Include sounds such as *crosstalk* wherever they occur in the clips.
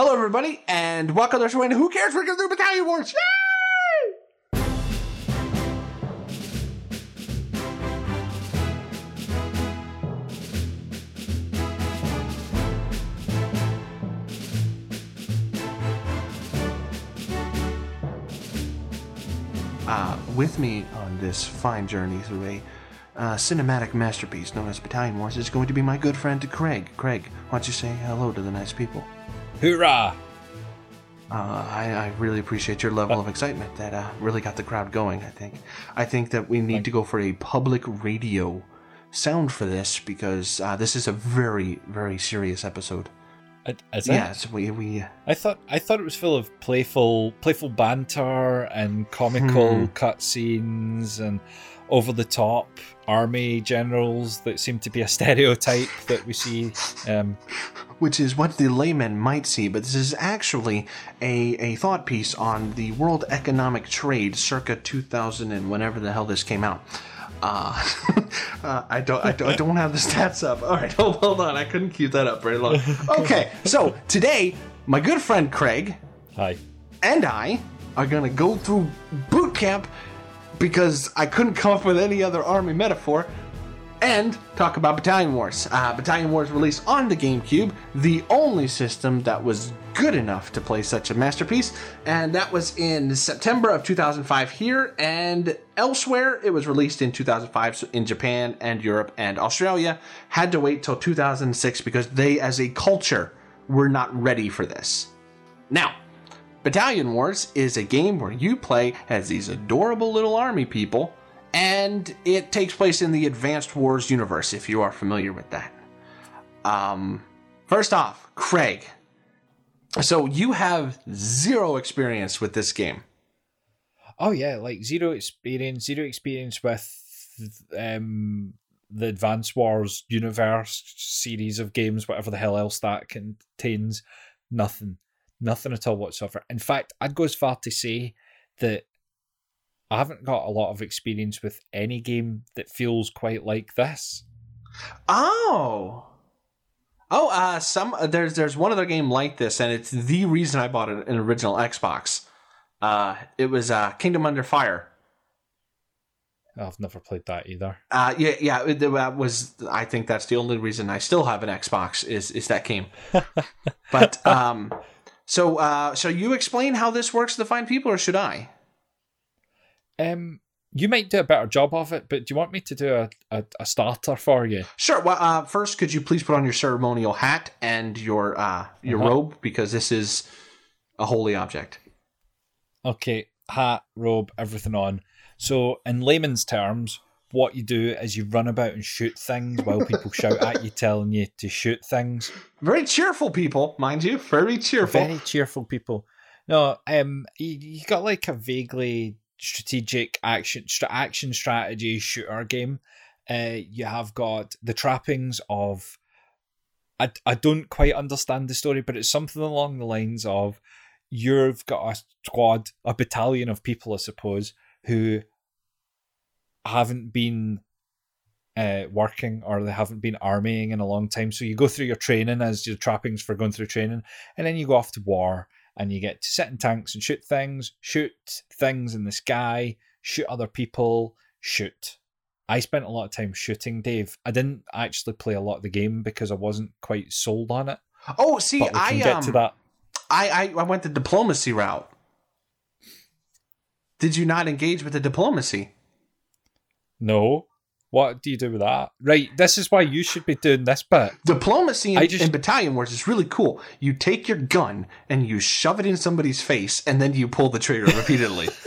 Hello, everybody, and welcome to Wayne. Who cares? We're going to do Battalion Wars. Yay! Uh, with me on this fine journey through a uh, cinematic masterpiece known as Battalion Wars is going to be my good friend Craig. Craig, why don't you say hello to the nice people? Hoorah! Uh, I, I really appreciate your level of excitement. That uh, really got the crowd going. I think. I think that we need to go for a public radio sound for this because uh, this is a very, very serious episode. I- Is? Yes, we we. I thought I thought it was full of playful playful banter and comical Hmm. cutscenes and over the top army generals that seem to be a *laughs* stereotype that we see. Um, which is what the layman might see, but this is actually a, a thought piece on the World Economic Trade circa 2000 and whenever the hell this came out. Uh, *laughs* uh, I don't, I don't, I don't have the stats up. All right, *laughs* hold, hold on. I couldn't keep that up very long. Okay, so today, my good friend Craig hi. and I are gonna go through boot camp because I couldn't come up with any other army metaphor and talk about Battalion Wars. Uh, Battalion Wars released on the GameCube, the only system that was good enough to play such a masterpiece, and that was in September of 2005 here, and elsewhere it was released in 2005 in Japan and Europe and Australia. Had to wait till 2006 because they, as a culture, were not ready for this. Now, Battalion Wars is a game where you play as these adorable little army people, and it takes place in the Advance Wars universe, if you are familiar with that. Um, first off, Craig. So you have zero experience with this game. Oh yeah, like zero experience, zero experience with um the Advance Wars universe series of games, whatever the hell else that contains. Nothing, nothing at all whatsoever. In fact, I'd go as far to say that I haven't got a lot of experience with any game that feels quite like this. Oh. Oh, uh, some there's there's one other game like this, and it's the reason I bought an, an original Xbox. Uh, it was uh, Kingdom Under Fire. I've never played that either. Uh, yeah, yeah, it, that was. I think that's the only reason I still have an Xbox is is that game. *laughs* but um, so uh, so you explain how this works to the fine people, or should I? Um, you might do a better job of it, but do you want me to do a, a, a starter for you? Sure. Well, uh, first, could you please put on your ceremonial hat and your uh, your Uh-huh. robe because this is a holy object. Okay, hat, robe, everything on. So, in layman's terms, what you do is you run about and shoot things while people shout at you, telling you to shoot things. Very cheerful people, mind you. Very cheerful. Very cheerful people. No, um, you, you got like a vaguely strategic action stra- action strategy shooter game. Uh, you have got the trappings of. I, I don't quite understand the story, but it's something along the lines of you've got a squad, a battalion of people, I suppose, who haven't been uh, working or they haven't been armying in a long time. So you go through your training as your trappings for going through training, and then you go off to war and you get to sit in tanks and shoot things, shoot things in the sky, shoot other people, shoot. I spent a lot of time shooting, Dave. I didn't actually play a lot of the game because I wasn't quite sold on it. Oh, see, I get um, to that. I, I I went the diplomacy route. Did you not engage with the diplomacy? No. What do you do with that? Right, this is why you should be doing this bit. Diplomacy in, just- in Battalion Wars is really cool. You take your gun and you shove it in somebody's face, and then you pull the trigger repeatedly. *laughs*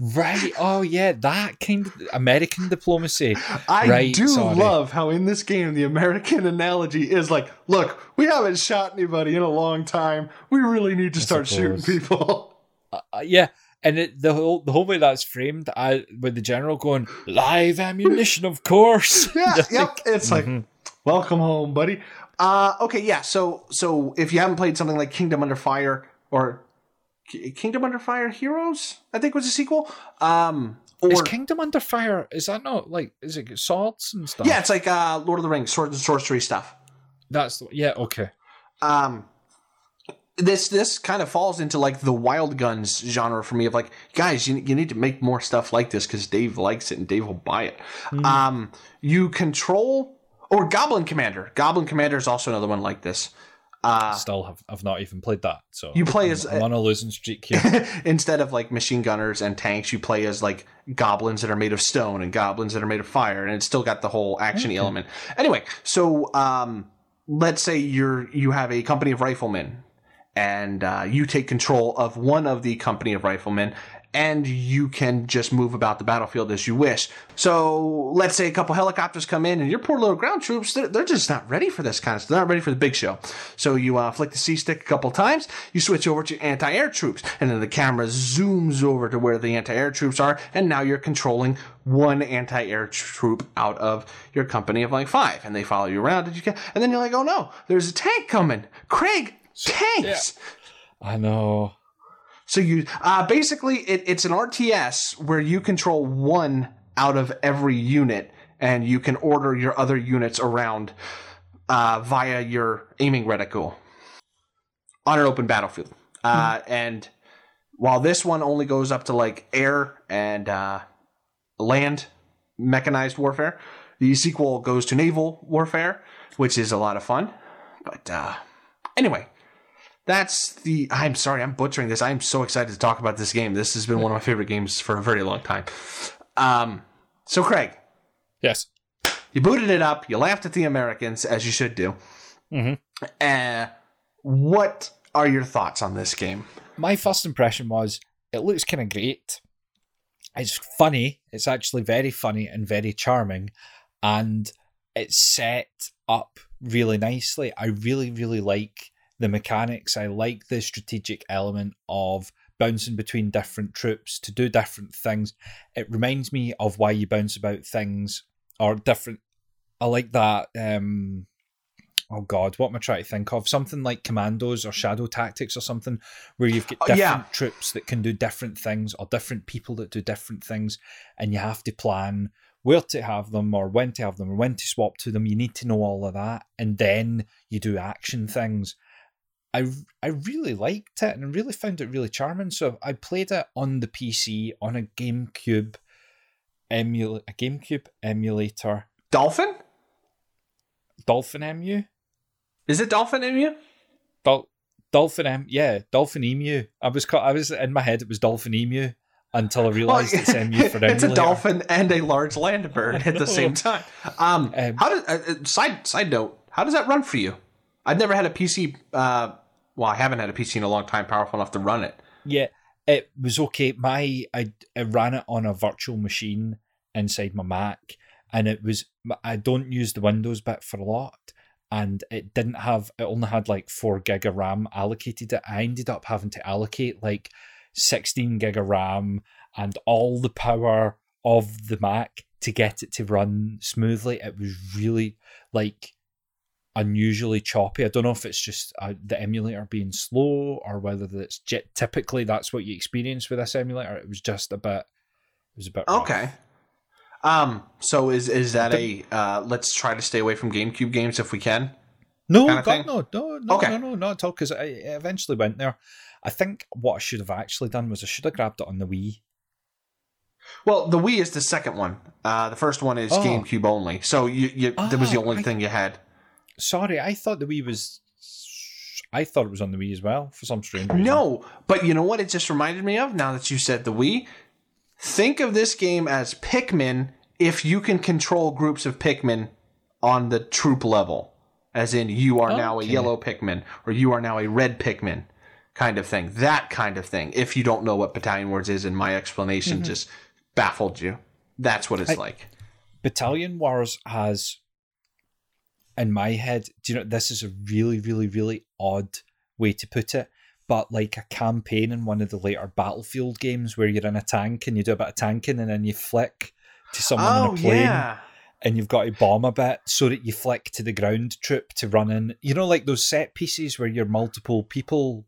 Right. Oh yeah, that kind of American diplomacy. I Right, do sorry. love how in this game the American analogy is like, look, we haven't shot anybody in a long time. We really need to start shooting people. Uh, yeah, and it, the whole the whole way that's framed, I with the general going live ammunition, of course. *laughs* Yeah, Like, *laughs* yep. It's like, Mhm. welcome home, buddy. Uh, okay, yeah. So, so if you haven't played something like Kingdom Under Fire or K- Kingdom Under Fire Heroes, I think was a sequel. Um, or Is Kingdom Under Fire? Is that not like? Is it swords and stuff? yeah, it's like uh, Lord of the Rings, sword and sorcery stuff. that's the, yeah. Okay. Um, this this kind of falls into like the wild guns genre for me of like guys you, you need to make more stuff like this because dave likes it and dave will buy it Hmm. um you control or goblin commander goblin commander is also another one like this uh Still have I've not even played that. So You play I'm- as- I'm on a losing streak here. *laughs* instead of like machine gunners and tanks you play as like goblins that are made of stone and goblins that are made of fire and it's still got the whole action element anyway so um let's say you're you have a company of riflemen and uh, you take control of one of the company of riflemen and you can just move about the battlefield as you wish. So let's say a couple helicopters come in and your poor little ground troops, they're, they're just not ready for this kind of stuff. They're not ready for the big show. So you uh, flick the C stick a couple times, you switch over to anti-air troops and then the camera zooms over to where the anti-air troops are and now you're controlling one anti-air troop out of your company of like five and they follow you around and you can, and then you're like, oh no, there's a tank coming. Craig, tanks! I know. So you uh, basically it, it's an RTS where you control one out of every unit, and you can order your other units around uh, via your aiming reticle on an open battlefield. Uh, and while this one only goes up to like air and uh, land mechanized warfare, the sequel goes to naval warfare, which is a lot of fun. But uh, anyway, that's the. I'm sorry, I'm butchering this. I'm so excited to talk about this game. This has been one of my favorite games for a very long time. Um, so Craig, Yes. you booted it up. You laughed at the Americans, as you should do. Mhm. Uh, what are your thoughts on this game? My first impression was it looks kind of great. It's funny. It's actually very funny and very charming, and it's set up really nicely. I really, really like the mechanics. I like the strategic element of bouncing between different troops to do different things. It reminds me of why you bounce about things or different. I like that. Um, oh God, what am I trying to think of? Something like Commandos or Shadow Tactics or something, where you've got Oh, different yeah. troops that can do different things or different people that do different things, and you have to plan where to have them or when to have them or when to swap to them. You need to know all of that, and then you do action things. I I really liked it and I really found it really charming. So I played it on the PC on a GameCube emul a GameCube emulator, Dolphin? Dolphin Emu, Is it Dolphin in you? Dol- Dolphin M, yeah, Dolphin Emu. I was ca- I was in my head it was Dolphin Emu until I realised it's Emu *laughs* for it's a dolphin and a large land bird at the same *laughs* time. Um, Um, how does uh, uh, side side note? How does that run for you? I've never had a PC. Uh, well, I haven't had a PC in a long time, powerful enough to run it. Yeah, it was okay. My I, I ran it on a virtual machine inside my Mac, and it was I don't use the Windows bit for a lot, and it didn't have it only had like four gig of RAM allocated. It I ended up having to allocate like sixteen gig of RAM and all the power of the Mac to get it to run smoothly. It was really like unusually choppy. I don't know if it's just uh, the emulator being slow or whether that's typically that's what you experience with this emulator. It was just a bit. It was a bit rough. Okay. Um. So is is that a uh, let's try to stay away from GameCube games if we can? No, God, no, no, no, Okay. no, no, not at all. Because I eventually went there. I think what I should have actually done was I should have grabbed it on the Wii. Well, the Wii is the second one. Uh, the first one is Oh. GameCube only. So you, you that was the Ah, only I- thing you had. Sorry, I thought the Wii was. I thought it was on the Wii as well for some strange reason. No, but you know what? It just reminded me of now that you said the Wii. Think of this game as Pikmin if you can control groups of Pikmin on the troop level, as in you are now a Okay. yellow Pikmin or you are now a red Pikmin, kind of thing. That kind of thing. If you don't know what Battalion Wars is, and my explanation mm-hmm. just baffled you, that's what it's I- like. Battalion Wars has, in my head, do you know, this is a really, really, really odd way to put it, but like a campaign in one of the later Battlefield games where you're in a tank and you do a bit of tanking and then you flick to someone Oh on a oh, plane yeah. and you've got to bomb a bit so that you flick to the ground troop to run in. You know, like those set pieces where you're multiple people.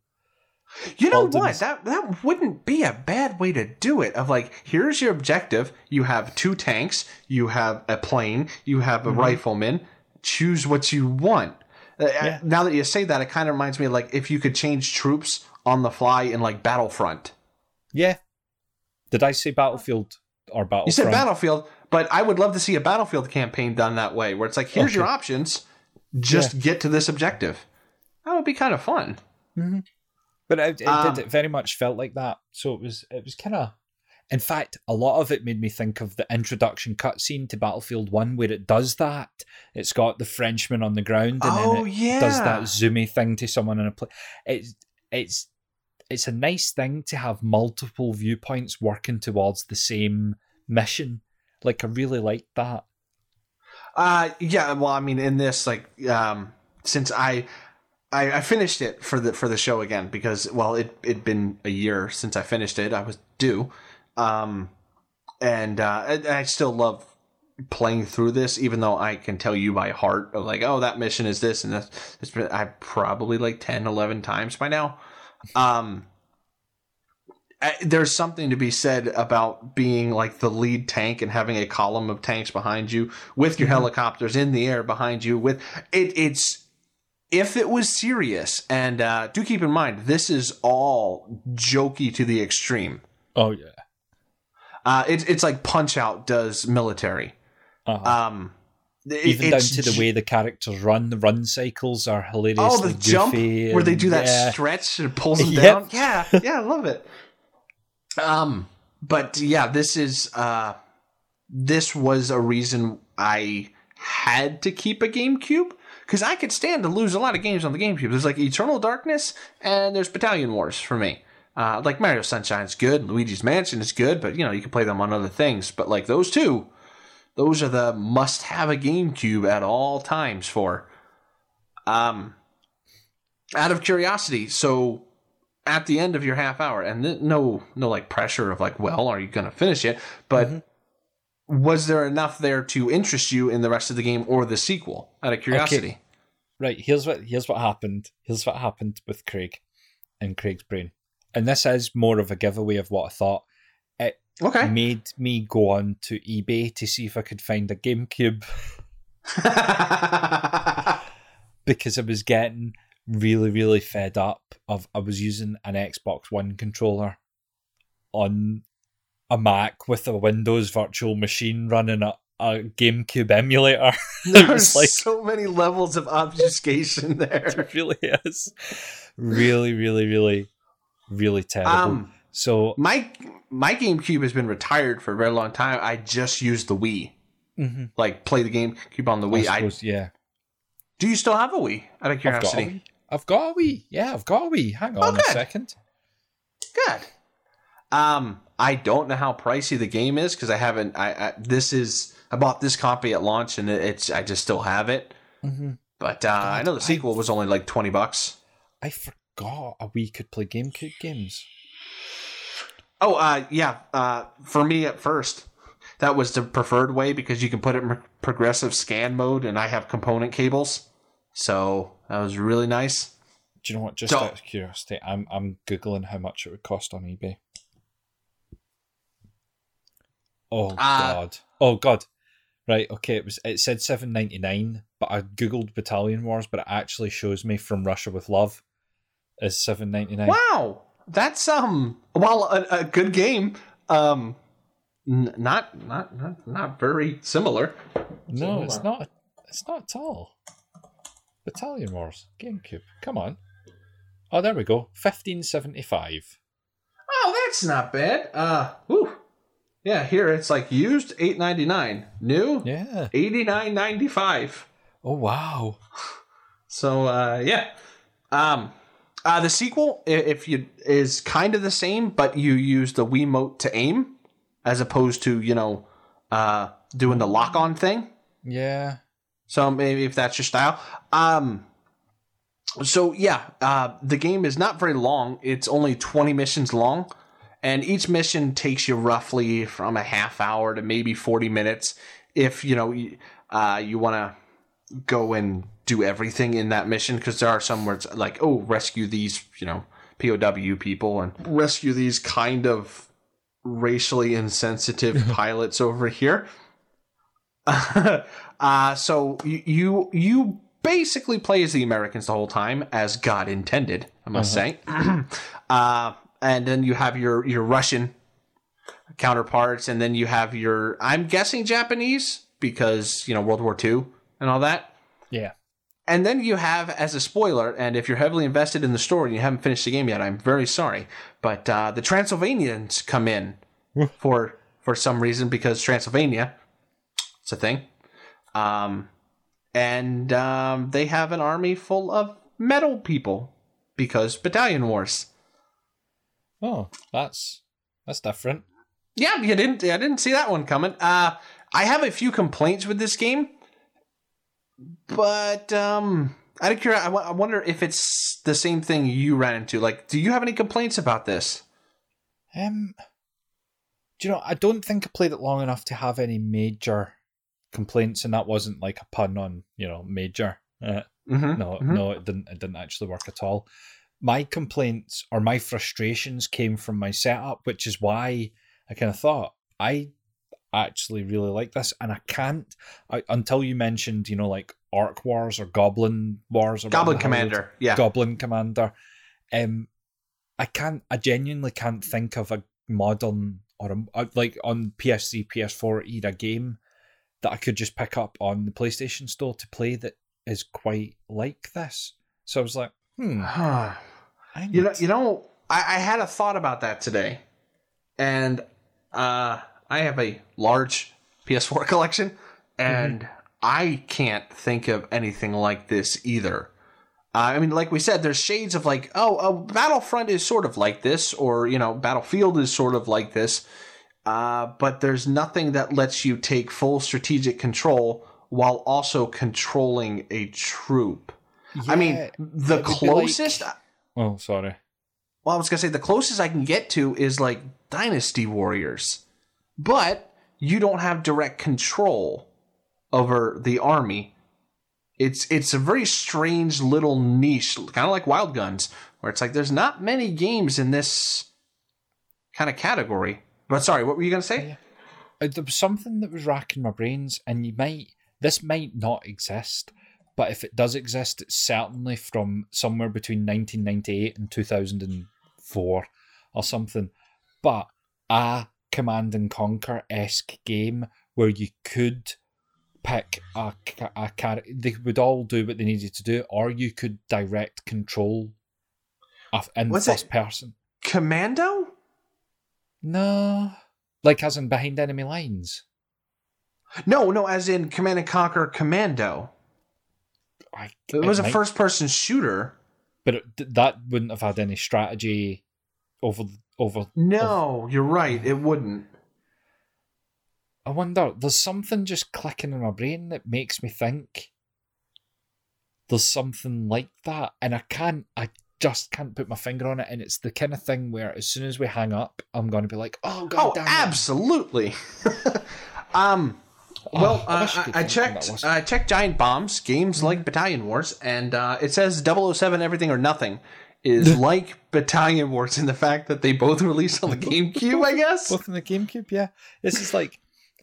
You know what? That that wouldn't be a bad way to do it. Of like, here's your objective. You have two tanks. You have a plane. You have a mm-hmm. rifleman. Choose what you want. Uh, yeah. Now that you say that, it kind of reminds me of like if you could change troops on the fly in like Battlefront. Yeah. Did I say Battlefield or Battlefront? You said Battlefield, but I would love to see a Battlefield campaign done that way, where it's like, here's okay. your options, just yeah. get to this objective. That would be kind of fun. Mm-hmm. But it, it, um, did, it very much felt like that. So it was it was kind of in fact, a lot of it made me think of the introduction cutscene to Battlefield 1 where it does that. It's got the Frenchman on the ground and oh, then it yeah. does that zoomy thing to someone in a place. It's it's it's a nice thing to have multiple viewpoints working towards the same mission. Like I really like that. Uh yeah, well I mean in this like um since I I, I finished it for the for the show again because well it it'd been a year since I finished it. I was due. Um, and uh, I, I still love playing through this, even though I can tell you by heart of like, oh, that mission is this and that. It's been I probably like 10, 11 times by now. Um, I, there's something to be said about being like the lead tank and having a column of tanks behind you with your mm-hmm. helicopters in the air behind you. With it, it's if it was serious, and uh, do keep in mind this is all jokey to the extreme. Oh yeah. Uh, it's it's like Punch Out does military. Uh-huh. Um, it, Even down to the way the characters run, the run cycles are hilarious. Oh, the jump where they do that yeah. stretch and pulls *laughs* them yep. down. Yeah, *laughs* yeah, I love it. Um, but yeah, this is uh, this was a reason I had to keep a GameCube because I could stand to lose a lot of games on the GameCube. There's like Eternal Darkness and there's Battalion Wars for me. Uh, like Mario Sunshine is good, Luigi's Mansion is good, but you know you can play them on other things. But like those two, those are the must-have a GameCube at all times for. Um, out of curiosity, so at the end of your half hour, and th- no, no like pressure of like, well, are you gonna finish it? But mm-hmm. was there enough there to interest you in the rest of the game or the sequel? Out of curiosity. Okay. Right. Here's what here's what happened. Here's what happened with Craig and Craig's brain and this is more of a giveaway of what I thought. It okay. made me go on to eBay to see if I could find a GameCube *laughs* *laughs* because I was getting really, really fed up of I was using an Xbox One controller on a Mac with a Windows virtual machine running a, a GameCube emulator. *laughs* There's like so many levels of obfuscation there. It really is. Really, really, really really terrible. Um, so my my GameCube has been retired for a very long time. I just use the Wii, mm-hmm. like play the GameCube on the Wii. I, suppose, I, yeah. Do you still have a Wii? Out of curiosity, I've got a Wii. I've got a Wii. Yeah, I've got a Wii. Hang on oh, a second. Good. Um, I don't know how pricey the game is because I haven't. I, I, this is I bought this copy at launch and it's I just still have it. Mm-hmm. But uh, God, I know the sequel I, was only like twenty bucks. I forgot we could play GameCube games. Oh, uh, yeah. Uh, for me at first, that was the preferred way because you can put it in progressive scan mode, and I have component cables, so that was really nice. Do you know what? Just out of curiosity, I'm I'm googling how much it would cost on eBay. Oh uh, god! Oh god! Right, okay. It was it said seven ninety nine, but I googled Battalion Wars, but it actually shows me from Russia with Love is seven ninety nine. Wow, that's um, well, a, a good game. Um, n- not not not not very similar. No, it's not. It's not at all. Battalion Wars GameCube. Come on. Oh, there we go. Fifteen seventy five. Oh, that's not bad. Uh, whew. Yeah, here it's like used eight ninety nine, new yeah eighty nine ninety five. Oh wow. So uh, yeah, um, uh, the sequel, if you is kind of the same, but you use the Wiimote to aim, as opposed to you know uh, doing the lock on thing. Yeah. So maybe if that's your style. Um. So yeah, uh, the game is not very long. It's only twenty missions long, and each mission takes you roughly from a half hour to maybe forty minutes. If you know, uh, you want to go and do everything in that mission because there are some where it's like, oh, rescue these, you know, POW people and rescue these kind of racially insensitive *laughs* pilots over here. *laughs* uh, so you, you you basically play as the Americans the whole time, as God intended, I must say. *clears throat* uh, and then you have your your Russian counterparts, and then you have your I'm guessing Japanese because you know World War II and all that. Yeah. And then you have, as a spoiler, and if you're heavily invested in the story and you haven't finished the game yet, I'm very sorry, but uh, the Transylvanians come in *laughs* for for some reason because Transylvania, it's a thing, um, and um, they have an army full of metal people because battalion wars. Oh, that's that's different. Yeah, you didn't. I didn't see that one coming. Uh, I have a few complaints with this game, but um, out of curiosity, I wonder if it's the same thing you ran into. Like, do you have any complaints about this? Um, do you know? I don't think I played it long enough to have any major complaints, and that wasn't like a pun on you know major. Uh, Mm-hmm. no, no, it didn't. It didn't actually work at all. My complaints or my frustrations came from my setup, which is why I kind of thought I actually really like this, and I can't I, until you mentioned, you know, like Orc Wars or Goblin Wars or Goblin whatever the it- Commander. Yeah. Goblin Commander. Um, I can't. I genuinely can't think of a modern or a, like on PS3, PS4 era game that I could just pick up on the PlayStation Store to play that is quite like this. So I was like, hmm. I you know, you know, I, I had a thought about that today, and uh, I have a large PS4 *laughs* collection, and I can't think of anything like this either. Uh, I mean, like we said, there's shades of like, oh, oh, Battlefront is sort of like this, or you know, Battlefield is sort of like this, uh, but there's nothing that lets you take full strategic control while also controlling a troop. I mean, the it would be like- closest. oh, sorry. Well, I was gonna say the closest I can get to is like Dynasty Warriors, but you don't have direct control over the army. It's it's a very strange little niche, kind of like Wild Guns, where it's like there's not many games in this kind of category. But sorry, what were you gonna say? Uh, There was something that was racking my brains, and you might this might not exist, but if it does exist, it's certainly from somewhere between 1998 and 2004 or something. But a Command and Conquer esque game where you could pick a, a character, they would all do what they needed to do, or you could direct control in Was first person. Commando? No, like as in behind enemy lines. No, no, as in Command and Conquer Commando. I, It was a might- first person shooter. but it, that wouldn't have had any strategy over over. No, you're right. It wouldn't. I wonder. There's something just clicking in my brain that makes me think there's something like that, and I can't. I just can't put my finger on it, and it's the kind of thing where as soon as we hang up, I'm going to be like, "Oh God, Oh, absolutely. *laughs* um, well, Oh, I uh, I I, could I think of that checked. I checked Giant Bombs games like Battalion Wars, and uh, it says 007 Everything or Nothing is *laughs* like Battalion Wars in the fact that they both released on the GameCube. I guess. Both in the GameCube, yeah. This is like,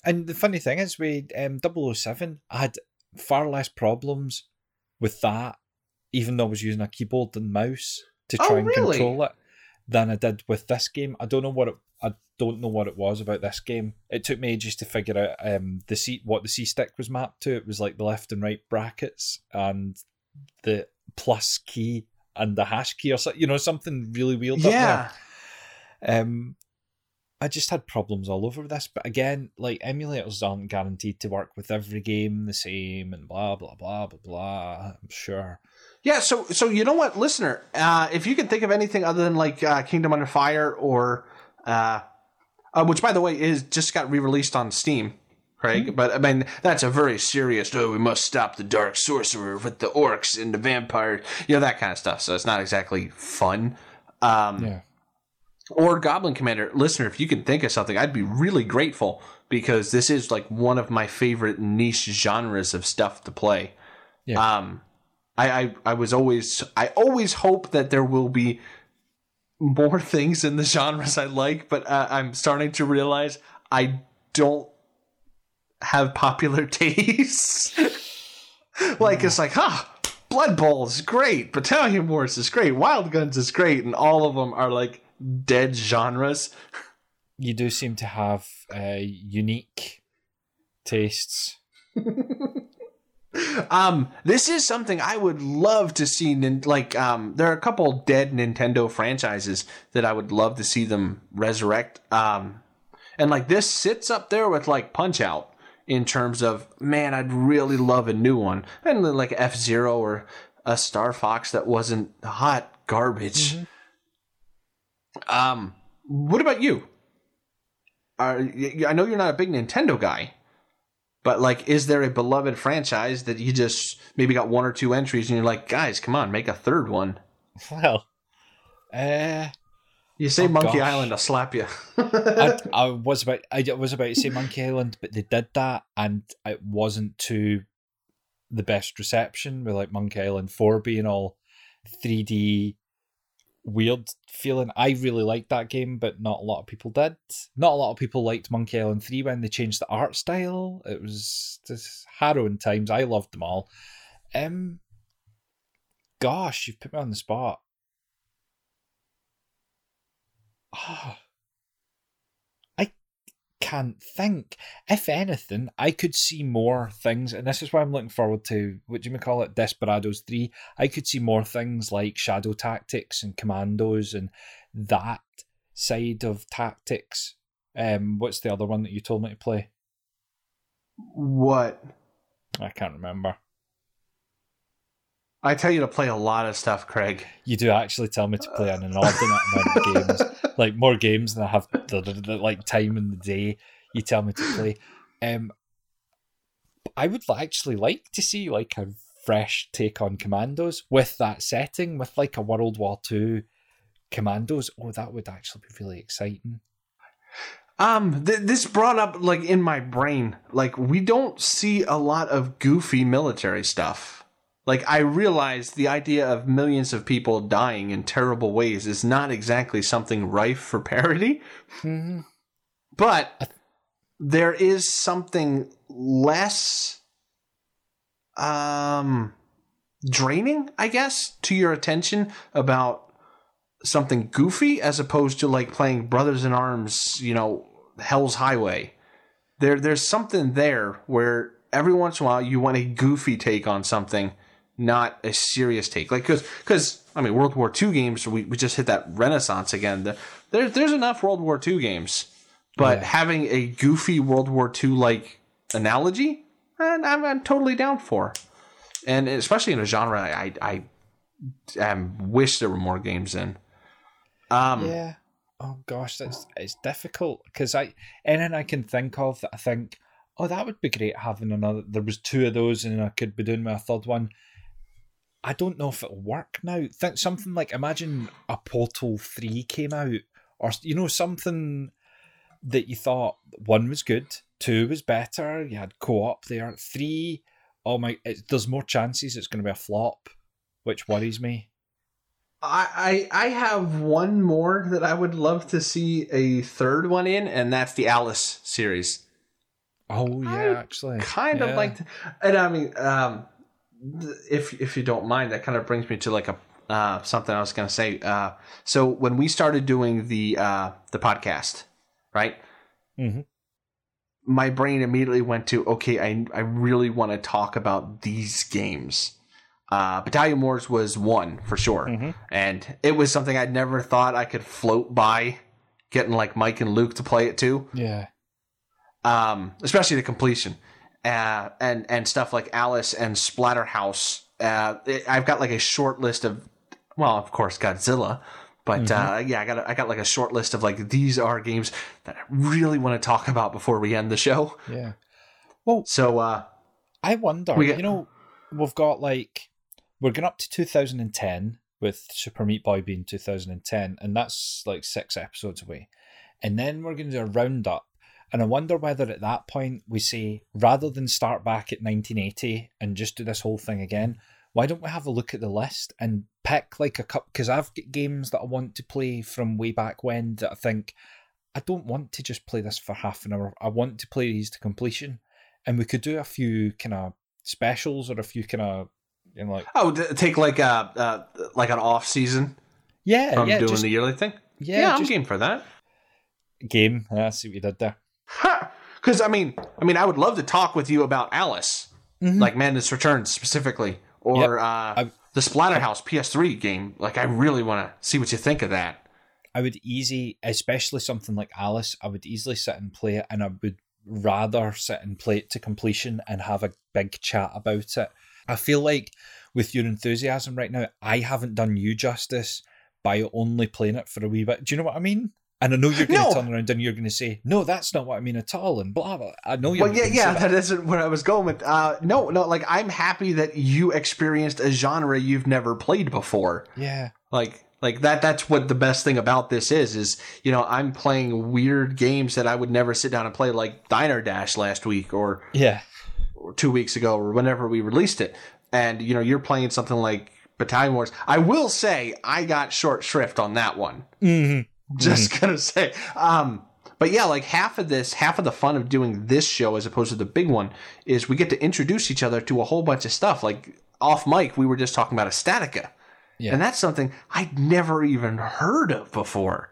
and the funny thing is, with um, 007, I had far less problems with that, even though I was using a keyboard and mouse to Oh, try and really? control it, than I did with this game. I don't know what it. I don't know what it was about this game. It took me ages to figure out um the C what the C stick was mapped to. It was like the left and right brackets and the plus key and the hash key or something. You know, something really weird. up there. yeah. Um, I just had problems all over this, but again, like emulators aren't guaranteed to work with every game the same, and blah blah blah blah blah. I'm sure. Yeah, so so you know what, listener, uh, if you can think of anything other than like uh, Kingdom Under Fire or, uh, uh, which by the way is just got re-released on Steam, Craig. But I mean that's a very serious. Oh, we must stop the dark sorcerer with the orcs and the vampires, you know that kind of stuff. So it's not exactly fun. Um, Yeah. or Goblin Commander, listener, if you can think of something, I'd be really grateful because this is like one of my favorite niche genres of stuff to play. Yeah. Um, I, I I was always I always hope that there will be more *laughs* things in the genres I like, but uh, I'm starting to realize I don't have popular *laughs* tastes. *laughs* like it's like, huh, Blood Bowl is great, Battalion Wars is great, Wild Guns is great, and all of them are like dead genres. You do seem to have uh, unique tastes. *laughs* um, this is something I would love to see. Like, um, there are a couple dead Nintendo franchises that I would love to see them resurrect. Um, and like this sits up there with like Punch Out in terms of man, I'd really love a new one, and like F Zero or a Star Fox that wasn't hot garbage. Mm-hmm. Um, what about you? Are I know you're not a big Nintendo guy, but like, is there a beloved franchise that you just maybe got one or two entries and you're like, guys, come on, make a third one? *laughs* Well, uh, you say oh, Monkey gosh. Island, I'll slap you. I, *laughs* I, was about I was about to say Monkey Island, but they did that, and it wasn't to the best reception. With like Monkey Island Four being all 3D weird feeling. I really liked that game, but not a lot of people did. Not a lot of people liked Monkey Island 3 when they changed the art style. It was just harrowing times. I loved them all. Um gosh, you've put me on the spot. Ah. can't think. If anything, I could see more things, and this is why I'm looking forward to what do you call it, Desperados Three. I could see more things like Shadow Tactics and Commandos and that side of tactics. Um, what's the other one that you told me to play? What? I can't remember. I tell you to play a lot of stuff, Craig. You do actually tell me to play an inordinate amount of *laughs* games, like more games than I have the, the, the, like time in the day. You tell me to *sighs* play. Um, I would actually like to see like a fresh take on Commandos with that setting, with like a World War Two Commandos. Oh, that would actually be really exciting. Um, th- this brought up like in my brain, like we don't see a lot of goofy military stuff like I realize the idea of millions of people dying in terrible ways is not exactly something rife for parody. Mm-hmm. But there is something less um draining, I guess, to your attention about something goofy as opposed to like playing Brothers in Arms, you know, Hell's Highway. There there's something there where every once in a while you want a goofy take on something not a serious take. Like, because, because I mean, World War II games, we, we just hit that renaissance again. The, there, there's enough World War II games, but yeah. having a goofy World War II like analogy, I'm, I'm, totally down for. And especially in a genre I, I, I um, wish there were more games in. Um, yeah. Oh gosh, that's it's difficult because I anything I can think of that I think, oh, that would be great having another. There was two of those, and I could be doing my third one. I don't know if it'll work now. Think something like imagine a Portal Three came out, or you know something that you thought one was good, two was better. You had co-op there. Three, oh my, it, there's more chances it's going to be a flop, which worries me. I, I I have one more that I would love to see a third one in, and that's the Alice series. Oh yeah, I actually, kind yeah. of like, and I mean, um, if if you don't mind, that kind of brings me to like a uh, something I was going to say. Uh, so when we started doing the uh, the podcast, right? Mm-hmm. My brain immediately went to okay, I I really want to talk about these games. Uh, Battalion Wars was one for sure, mm-hmm. and it was something I'd never thought I could float by, getting like Mike and Luke to play it too. Yeah. Um, especially the completion uh, and and stuff like Alice and Splatterhouse. Uh, it, I've got like a short list of, well, of course, Godzilla, but mm-hmm. uh, yeah, I got I got like a short list of like these are games that I really want to talk about before we end the show. Yeah. Well, so uh, I wonder. Get, you know, we've got like we're going up to 2010 with Super Meat Boy being 2010, and that's like six episodes away, and then we're going to do a roundup and I wonder whether at that point we say, rather than start back at 1980 and just do this whole thing again, why don't we have a look at the list and pick like a cup? Because I've got games that I want to play from way back when that I think I don't want to just play this for half an hour. I want to play these to completion. And we could do a few kind of specials or a few kind of you know, like Oh, take like a uh, like an off season yeah, from yeah, doing just, the yearly thing. yeah, Yeah, I'm just game for that. game. Yeah, I see what you did there. Because I mean, I mean, I would love to talk with you about Alice, Mhm. like Madness Returns specifically, or uh, the Splatterhouse PS3 game. Like, I really want to see what you think of that. I would easy, especially something like Alice. I would easily sit and play it, and I would rather sit and play it to completion and have a big chat about it. I feel like with your enthusiasm right now, I haven't done you justice by only playing it for a wee bit. Do you know what I mean? And I know you're going to No. turn around and you're going to say, "No, that's not what I mean at all," and blah blah. I know you're. Well, yeah, yeah, that. isn't where I was going with. Uh, no, no, like I'm happy that you experienced a genre you've never played before. yeah, Like, like that. That's what the best thing about this is. Is you know I'm playing weird games that I would never sit down and play, like Diner Dash last week or yeah, or two weeks ago or whenever we released it. And you know you're playing something like Battalion Wars. I will say I got short shrift on that one. hmm *laughs* Just gonna say. Um, but yeah, like half of this, half of the fun of doing this show as opposed to the big one is we get to introduce each other to a whole bunch of stuff. Like off mic, we were just talking about a Statica. Yeah. And that's something I'd never even heard of before.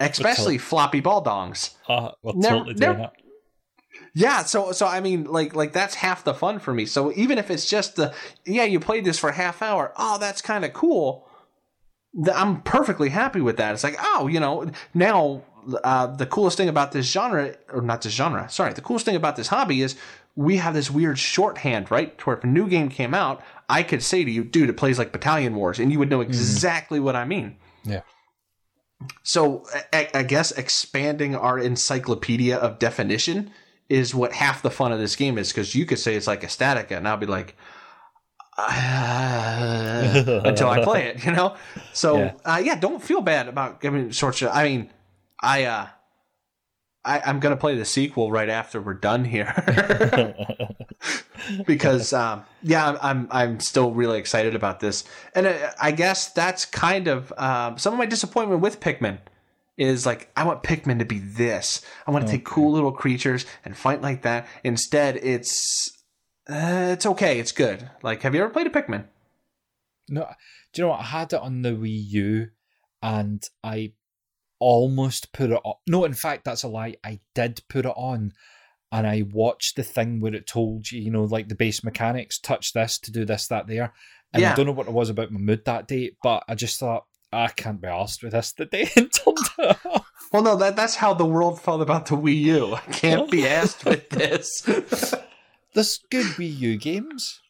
Especially floppy ball dongs. uh, we're Never- totally never- Yeah, so so I mean like like that's half the fun for me. So even if it's just the yeah, you played this for a half hour, oh that's kind of cool. I'm perfectly happy with that. It's like, oh, you know, now uh, the coolest thing about this genre, or not this genre, sorry, the coolest thing about this hobby is we have this weird shorthand, right? To where if a new game came out, I could say to you, dude, it plays like Battalion Wars, and you would know exactly what I mean. Yeah. So I, I guess expanding our encyclopedia of definition is what half the fun of this game is because you could say it's like a Statica, and I'll be like, "Uh," until I play it, you know. So Yeah. uh, yeah don't feel bad about giving short. sh- I mean, I uh, I, I'm gonna play the sequel right after we're done here *laughs* because um, yeah, I'm, I'm still really excited about this, and uh, I guess that's kind of um, some of my disappointment with Pikmin is like I want Pikmin to be this. I want to take cool little creatures and fight like that. Instead, it's uh, it's okay, it's good. Like, have you ever played a Pikmin? No, do you know what? I had it on the Wii U, and I almost put it on. No, in fact, that's a lie. I did put it on, and I watched the thing where it told you, you know, like the base mechanics, touch this to do this, that, there. And I don't know what it was about my mood that day, but I just thought I can't be asked with this today and turned it off. Well, no, that that's how the world felt about the Wii U. I can't *laughs* be asked with this. *laughs* There's good Wii U games.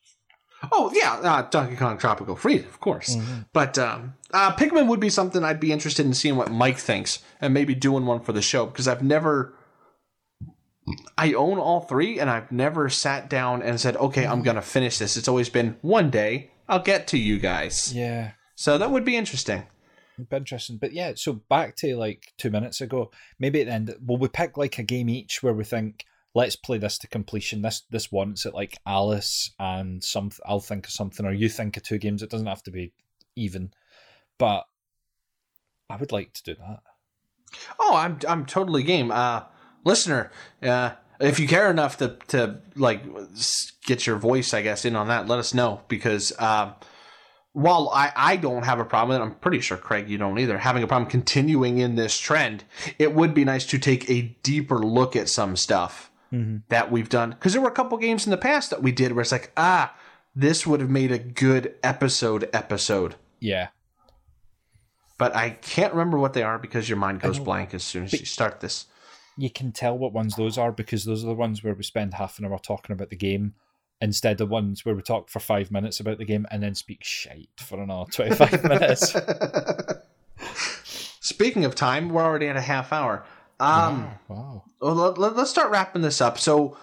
oh yeah, uh, Donkey Kong Tropical Freeze, of course. But um, uh, Pikmin would be something I'd be interested in seeing what Mike thinks, and maybe doing one for the show because I've never. I own all three, and I've never sat down and said, "Okay, I'm gonna finish this." It's always been one day I'll get to you guys. Yeah. So that would be interesting. It'd be interesting. But yeah, so back to like two minutes ago, maybe at the end, will we pick like a game each where we think, let's play this to completion. This this once at like Alice and some I'll think of something, or you think of two games. It doesn't have to be even, but I would like to do that. Oh, I'm I'm totally game. Uh, listener, uh, if you care enough to to like get your voice, I guess, in on that, let us know because um, while I I don't have a problem, I'm pretty sure Craig you don't either, having a problem continuing in this trend, it would be nice to take a deeper look at some stuff that we've done because there were a couple games in the past that we did where it's like ah, this would have made a good episode episode. Yeah, But I can't remember what they are because your mind goes blank as soon as you start this. you can tell what ones those are because those are the ones where we spend half an hour talking about the game. Instead of ones where we talk for five minutes about the game and then speak shite for another *laughs* twenty-five minutes. *laughs* Speaking of time, we're already at a half hour. Um, Wow. well, let, us start wrapping this up. So,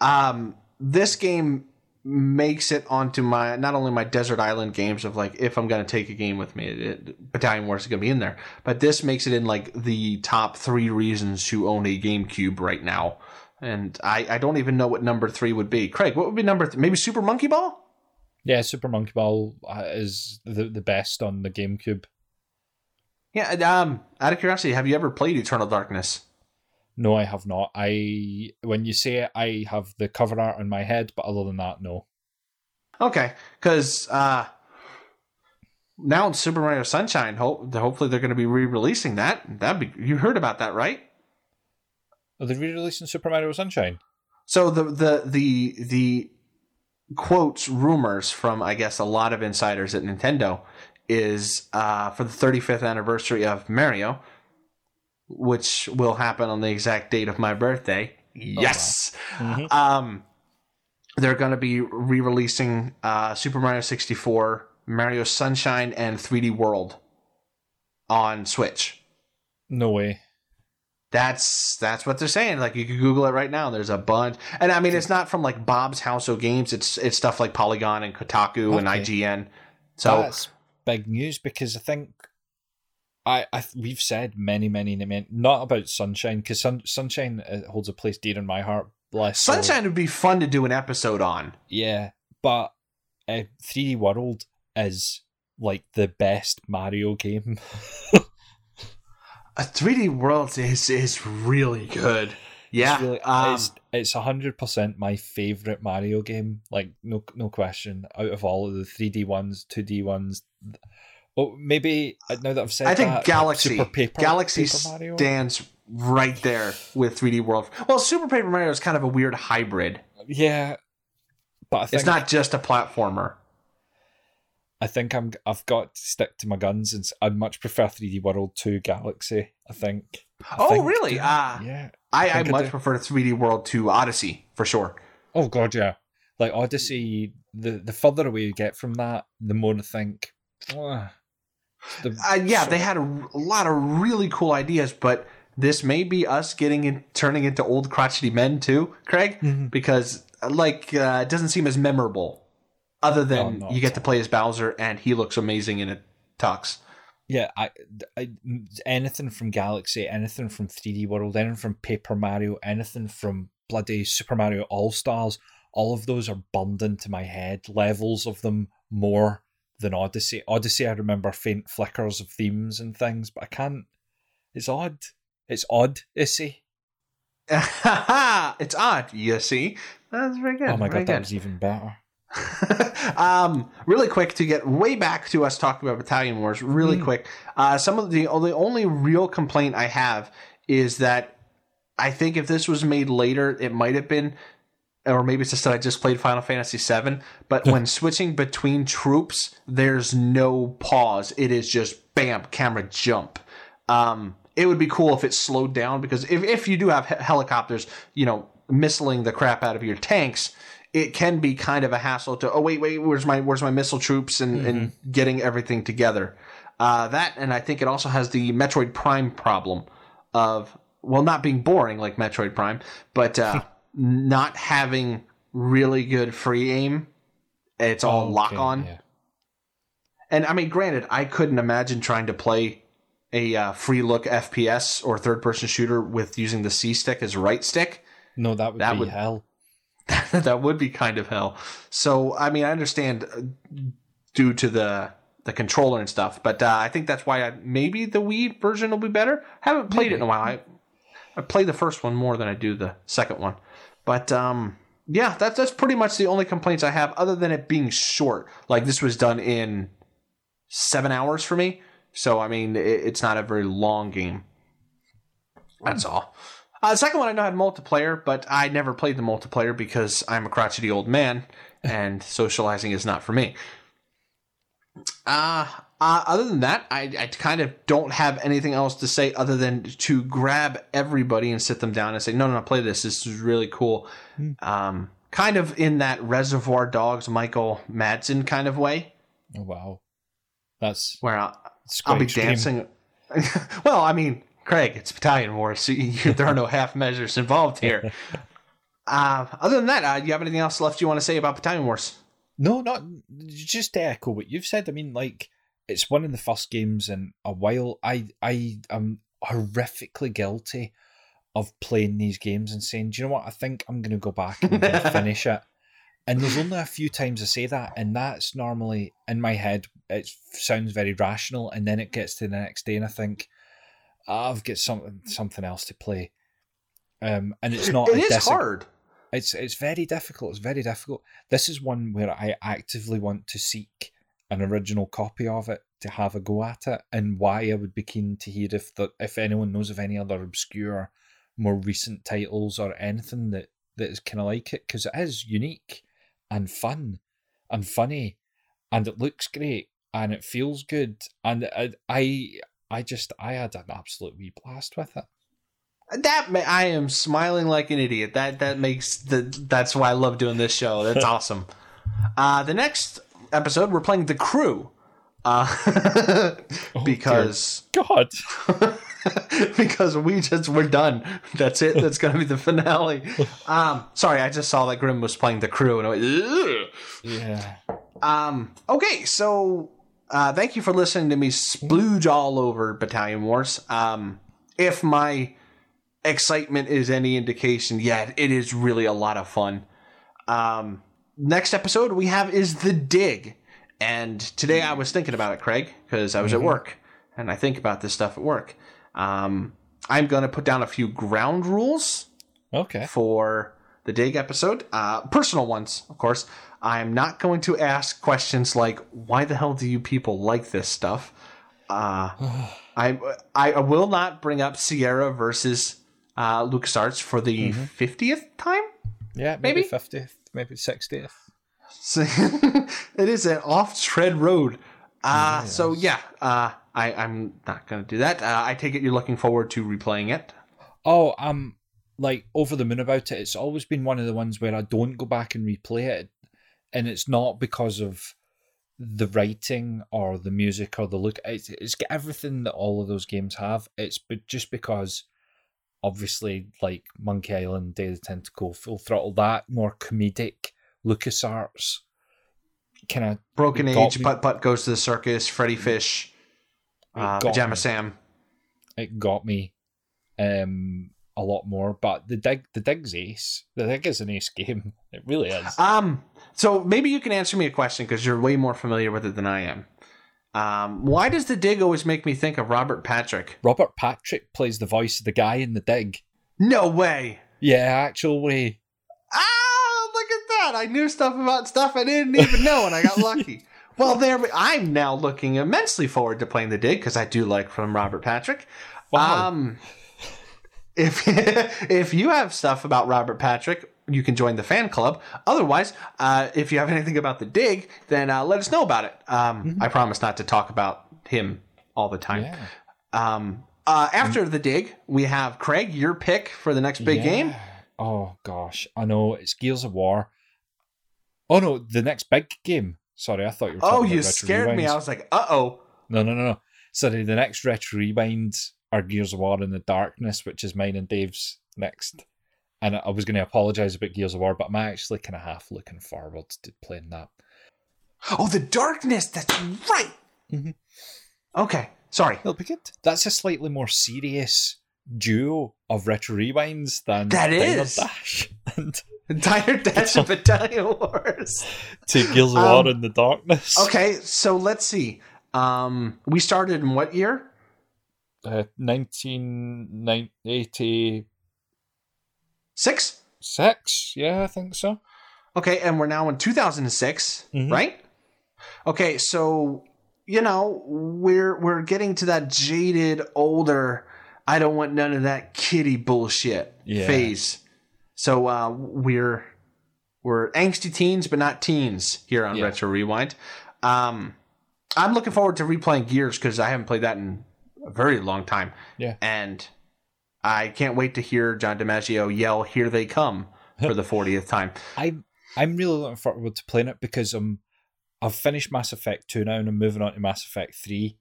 um, this game makes it onto my not only my desert island games of like if I'm going to take a game with me, it, Battalion Wars is going to be in there, but this makes it in like the top three reasons to own a GameCube right now. And I, I don't even know what number three would be. Craig, what would be number? Th- maybe Super Monkey Ball? Yeah, Super Monkey Ball uh, is the the best on the GameCube. Yeah. Um, out of curiosity, have you ever played Eternal Darkness? No, I have not. I when you say it, I have the cover art in my head, but other than that, no. Okay, because uh, now in Super Mario Sunshine, hope hopefully they're going to be re-releasing that. That be you heard about that, right? Are they re-releasing Super Mario Sunshine? So the the the the quotes rumors from I guess a lot of insiders at Nintendo is uh, for the 35th anniversary of Mario, which will happen on the exact date of my birthday. Yes. wow. Mhm. Um, they're going to be re-releasing uh, Super Mario 64, Mario Sunshine, and 3D World on Switch. No way. That's that's what they're saying. Like you can Google it right now. There's a bunch, and I mean it's not from like Bob's House of Games. It's it's stuff like Polygon and Kotaku and IGN. So That's big news because I think I, I we've said many many many not about Sunshine because sun, Sunshine uh, holds a place dear in my heart. Bless. Sunshine would be fun to do an episode on. yeah, but uh, 3D World is like the best Mario game. *laughs* A 3D World is is really good. Yeah, it's really, um, it's hundred percent my favorite Mario game. Like no no question. Out of all of the three D ones, two D ones. Oh, maybe uh, now that I've said I think that, Galaxy Super Paper, Galaxy Paper Mario. stands right there with 3D World. Well, Super Paper Mario is kind of a weird hybrid. Yeah, but I think It's not just a platformer. I think I'm I've got to stick to my guns and I'd much prefer 3D World to Galaxy. I think. I Oh, think- really? Ah. yeah. I, I I much do. prefer 3D World to Odyssey for sure. Oh god, yeah. Like Odyssey, the the further away you get from that, the more I think. "Ah, the- Uh, yeah, so- they had a, a lot of really cool ideas, but this may be us getting in, turning into old crotchety men too, Craig, Mhm. because like uh, it doesn't seem as memorable. Other than not you get to play as Bowser and he looks amazing in a tux. Yeah, I, I anything from Galaxy, anything from 3D World, anything from Paper Mario, anything from bloody Super Mario All Stars, all of those are burned into my head. Levels of them more than Odyssey. Odyssey, I remember faint flickers of themes and things, but I can't. It's odd. It's odd, Issy. *laughs* it's odd, you see. That's very oh good. oh my very god, that was even better. *laughs* um, really quick to get way back to us talking about Battalion Wars. Really Mm. quick. Uh, some of the the only real complaint I have is that I think if this was made later, it might have been, or maybe it's just that I just played Final Fantasy VII. But when switching between troops, there's no pause. It is just bam, camera jump. Um, it would be cool if it slowed down because if, if you do have he- helicopters, you know, missiling the crap out of your tanks, it can be kind of a hassle to oh wait wait where's my where's my missile troops and, and getting everything together. Uh, that and I think it also has the Metroid Prime problem of well not being boring like Metroid Prime, but uh, *laughs* not having really good free aim. It's all lock on yeah. And I mean, granted, I couldn't imagine trying to play a uh, free look FPS or third person shooter with using the C stick as right stick. No, that would That be would- hell. *laughs* that would be kind of hell. So, I mean, I understand uh, due to the the controller and stuff, but uh, I think that's why I, maybe the Wii version will be better. I haven't played it in a while. I I played the first one more than I do the second one, but um, yeah, that's that's pretty much the only complaints I have, other than it being short. Like this was done in seven hours for me, so I mean, it, it's not a very long game. That's all. Uh, the second one I know had multiplayer, but I never played the multiplayer because I'm a crotchety old man and *laughs* socializing is not for me. Uh, uh, other than that, I, I kind of don't have anything else to say other than to grab everybody and sit them down and say, no, no, no, play this. This is really cool. Um, kind of in that Reservoir Dogs, Michael Madsen kind of way, Oh wow, that's where I'll, I'll be extreme. dancing. *laughs* well, I mean, Craig, it's Battalion Wars. So you, *laughs* there are no half measures involved here. *laughs* Uh, other than that, uh, do you have anything else left you want to say about Battalion Wars? No, not just to echo what you've said. I mean, like it's one of the first games in a while. I I am horrifically guilty of playing these games and saying, "Do you know what? I think I'm going to go back and *laughs* finish it." And there's only a few times I say that, and that's normally in my head. It sounds very rational, and then it gets to the next day, and I think "Ah, I've got something something else to play. um, and it's not. It a dis- hard. It's it's very difficult. It's very difficult. This is one where I actively want to seek an original copy of it to have a go at it, and why I would be keen to hear if the, if anyone knows of any other obscure, more recent titles or anything that that is kind of like it because it is unique and fun and funny, and it looks great and it feels good, and I I, I just I had an absolute wee blast with it. That I am smiling like an idiot. That that makes the that's why I love doing this show. That's *laughs* awesome. Uh, the next episode we're playing the crew. Uh, *laughs* because God. *laughs* because we just we're done. That's it. That's gonna be the finale. Um, sorry, I just saw that Grim was playing the crew, and I went, Ugh. Yeah. um, okay. So, uh, thank you for listening to me splooge all over Battalion Wars. Um, if my excitement is any indication, yeah, it is really a lot of fun. Um, next episode we have is the dig, and today I was thinking about it, Craig, because I was at work, and I think about this stuff at work. Um, I'm going to put down a few ground rules Okay. for the dig episode. Uh, personal ones, of course. I'm not going to ask questions like, "Why the hell do you people like this stuff?" Uh, *sighs* I I will not bring up Sierra versus uh, LucasArts for the 50th time. Yeah, maybe Maybe? fiftieth, maybe sixtieth. So *laughs* it is an off-tread road. Uh, So yeah, uh, I I'm not going to do that. Uh, I take it you're looking forward to replaying it. Oh, I'm like over the moon about it. It's always been one of the ones where I don't go back and replay it, and it's not because of the writing or the music or the look. It's, it's got everything that all of those games have. It's but just because, obviously, like Monkey Island, Day of the Tentacle, Full Throttle, that more comedic LucasArts kind of Broken Age. Putt Putt Goes to the Circus, Freddi Fish, uh, Pajama me. Sam. it got me um a lot more. But the dig the dig's ace. The dig is an ace game. *laughs* It really is. Um, so maybe you can answer me a question because you're way more familiar with it than I am. Um, why does the dig always make me think of Robert Patrick? Robert Patrick plays the voice of the guy in the dig. No way. Yeah, actual way. Ah, look at that! I knew stuff about stuff I didn't even know, and I got *laughs* lucky. Well, there we- I'm now looking immensely forward to playing the dig because I do like from Robert Patrick. Wow. Um, if *laughs* if you have stuff about Robert Patrick, you can join the fan club. Otherwise, uh, if you have anything about the dig, then uh, let us know about it. Um, I promise not to talk about him all the time. Yeah. Um, uh, after the dig, we have Craig. Your pick for the next big Yeah. game. Oh gosh, I know it's Gears of War. Oh no, the next big game. Sorry, I thought you were. Talking Oh, about you Retro scared me. Rewinds. I was like, uh oh. No, no, no, no. Sorry, the next Retro Rewind are Gears of War in the Darkness, which is mine and Dave's next. And I was going to apologise about Gears of War, but I'm actually kind of half looking forward to playing that. Oh, the darkness. That's right. Mhm. Okay. Sorry. It'll be good. That's a slightly more serious duo of Retro Rewinds than that is Diner. Dash *laughs* and *laughs* Dire Dash and Battalion Wars. to Gears of Um, War in the Darkness. Okay, so let's see. Um, we started in what year? Uh, 1986, Six. yeah, I think so. Okay, and we're now in 2006, Mhm. right? Okay, so you know we're we're getting to that jaded, older. I don't want none of that kitty bullshit Yeah. phase. So uh, we're we're angsty teens, but not teens here on Yeah. Retro Rewind. Um, I'm looking forward to replaying Gears because I haven't played that in a very long time. Yeah. and I can't wait to hear John DiMaggio yell "Here they come" for the *laughs* 40th time. I'm I'm really looking forward to playing it because um I've finished Mass Effect two now and I'm moving on to Mass Effect three,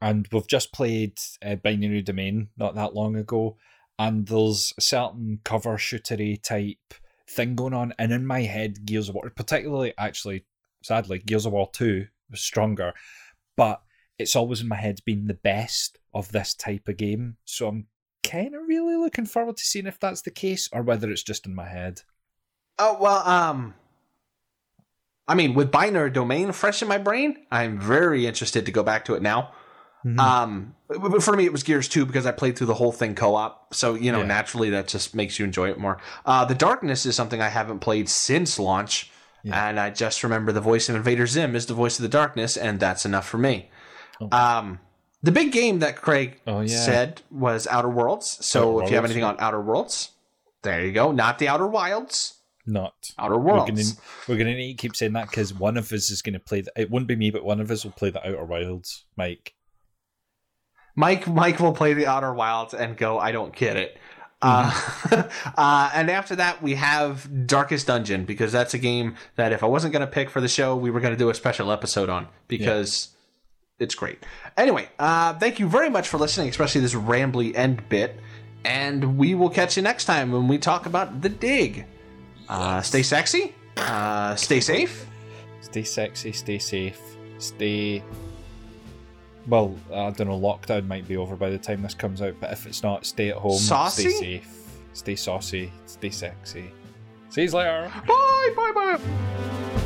and we've just played uh, Binary Domain not that long ago, and there's a certain cover shootery type thing going on, and in my head, Gears of War, particularly actually, sadly, Gears of War two was stronger, but it's always in my head been the best of this type of game, so I'm kind of really looking forward to seeing if that's the case or whether it's just in my head. Oh well, um, I mean, with binary domain fresh in my brain, I'm very interested to go back to it now. Mhm. Um, but for me, it was Gears 2 because I played through the whole thing co op. So, you know, Yeah. naturally that just makes you enjoy it more. Uh, the Darkness is something I haven't played since launch. Yeah. And I just remember the voice of Invader Zim is the voice of the Darkness, and that's enough for me. Oh. Um, the big game that Craig Oh, yeah. said was Outer Worlds. So Outer if you have anything on Outer Worlds, there you go. Not the Outer Wilds, Not. Outer We're Worlds. gonna we're gonna need to keep saying that because one of us is gonna play. The, it won't be me, but one of us will play the Outer Wilds. Mike. Mike Mike will play the Outer Wilds and go, I don't get it. Uh, *laughs* uh, and after that, we have Darkest Dungeon because that's a game that if I wasn't going to pick for the show, we were going to do a special episode on because it's great. Anyway, uh, thank you very much for listening, especially this rambly end bit. And we will catch you next time when we talk about The Dig. Uh, stay sexy, uh, stay safe. Stay sexy. Stay safe. Stay. Well, I don't know. Lockdown might be over by the time this comes out, but if it's not, stay at home. Saucy? Stay safe. Stay saucy. Stay sexy. See you later. Bye, bye, bye.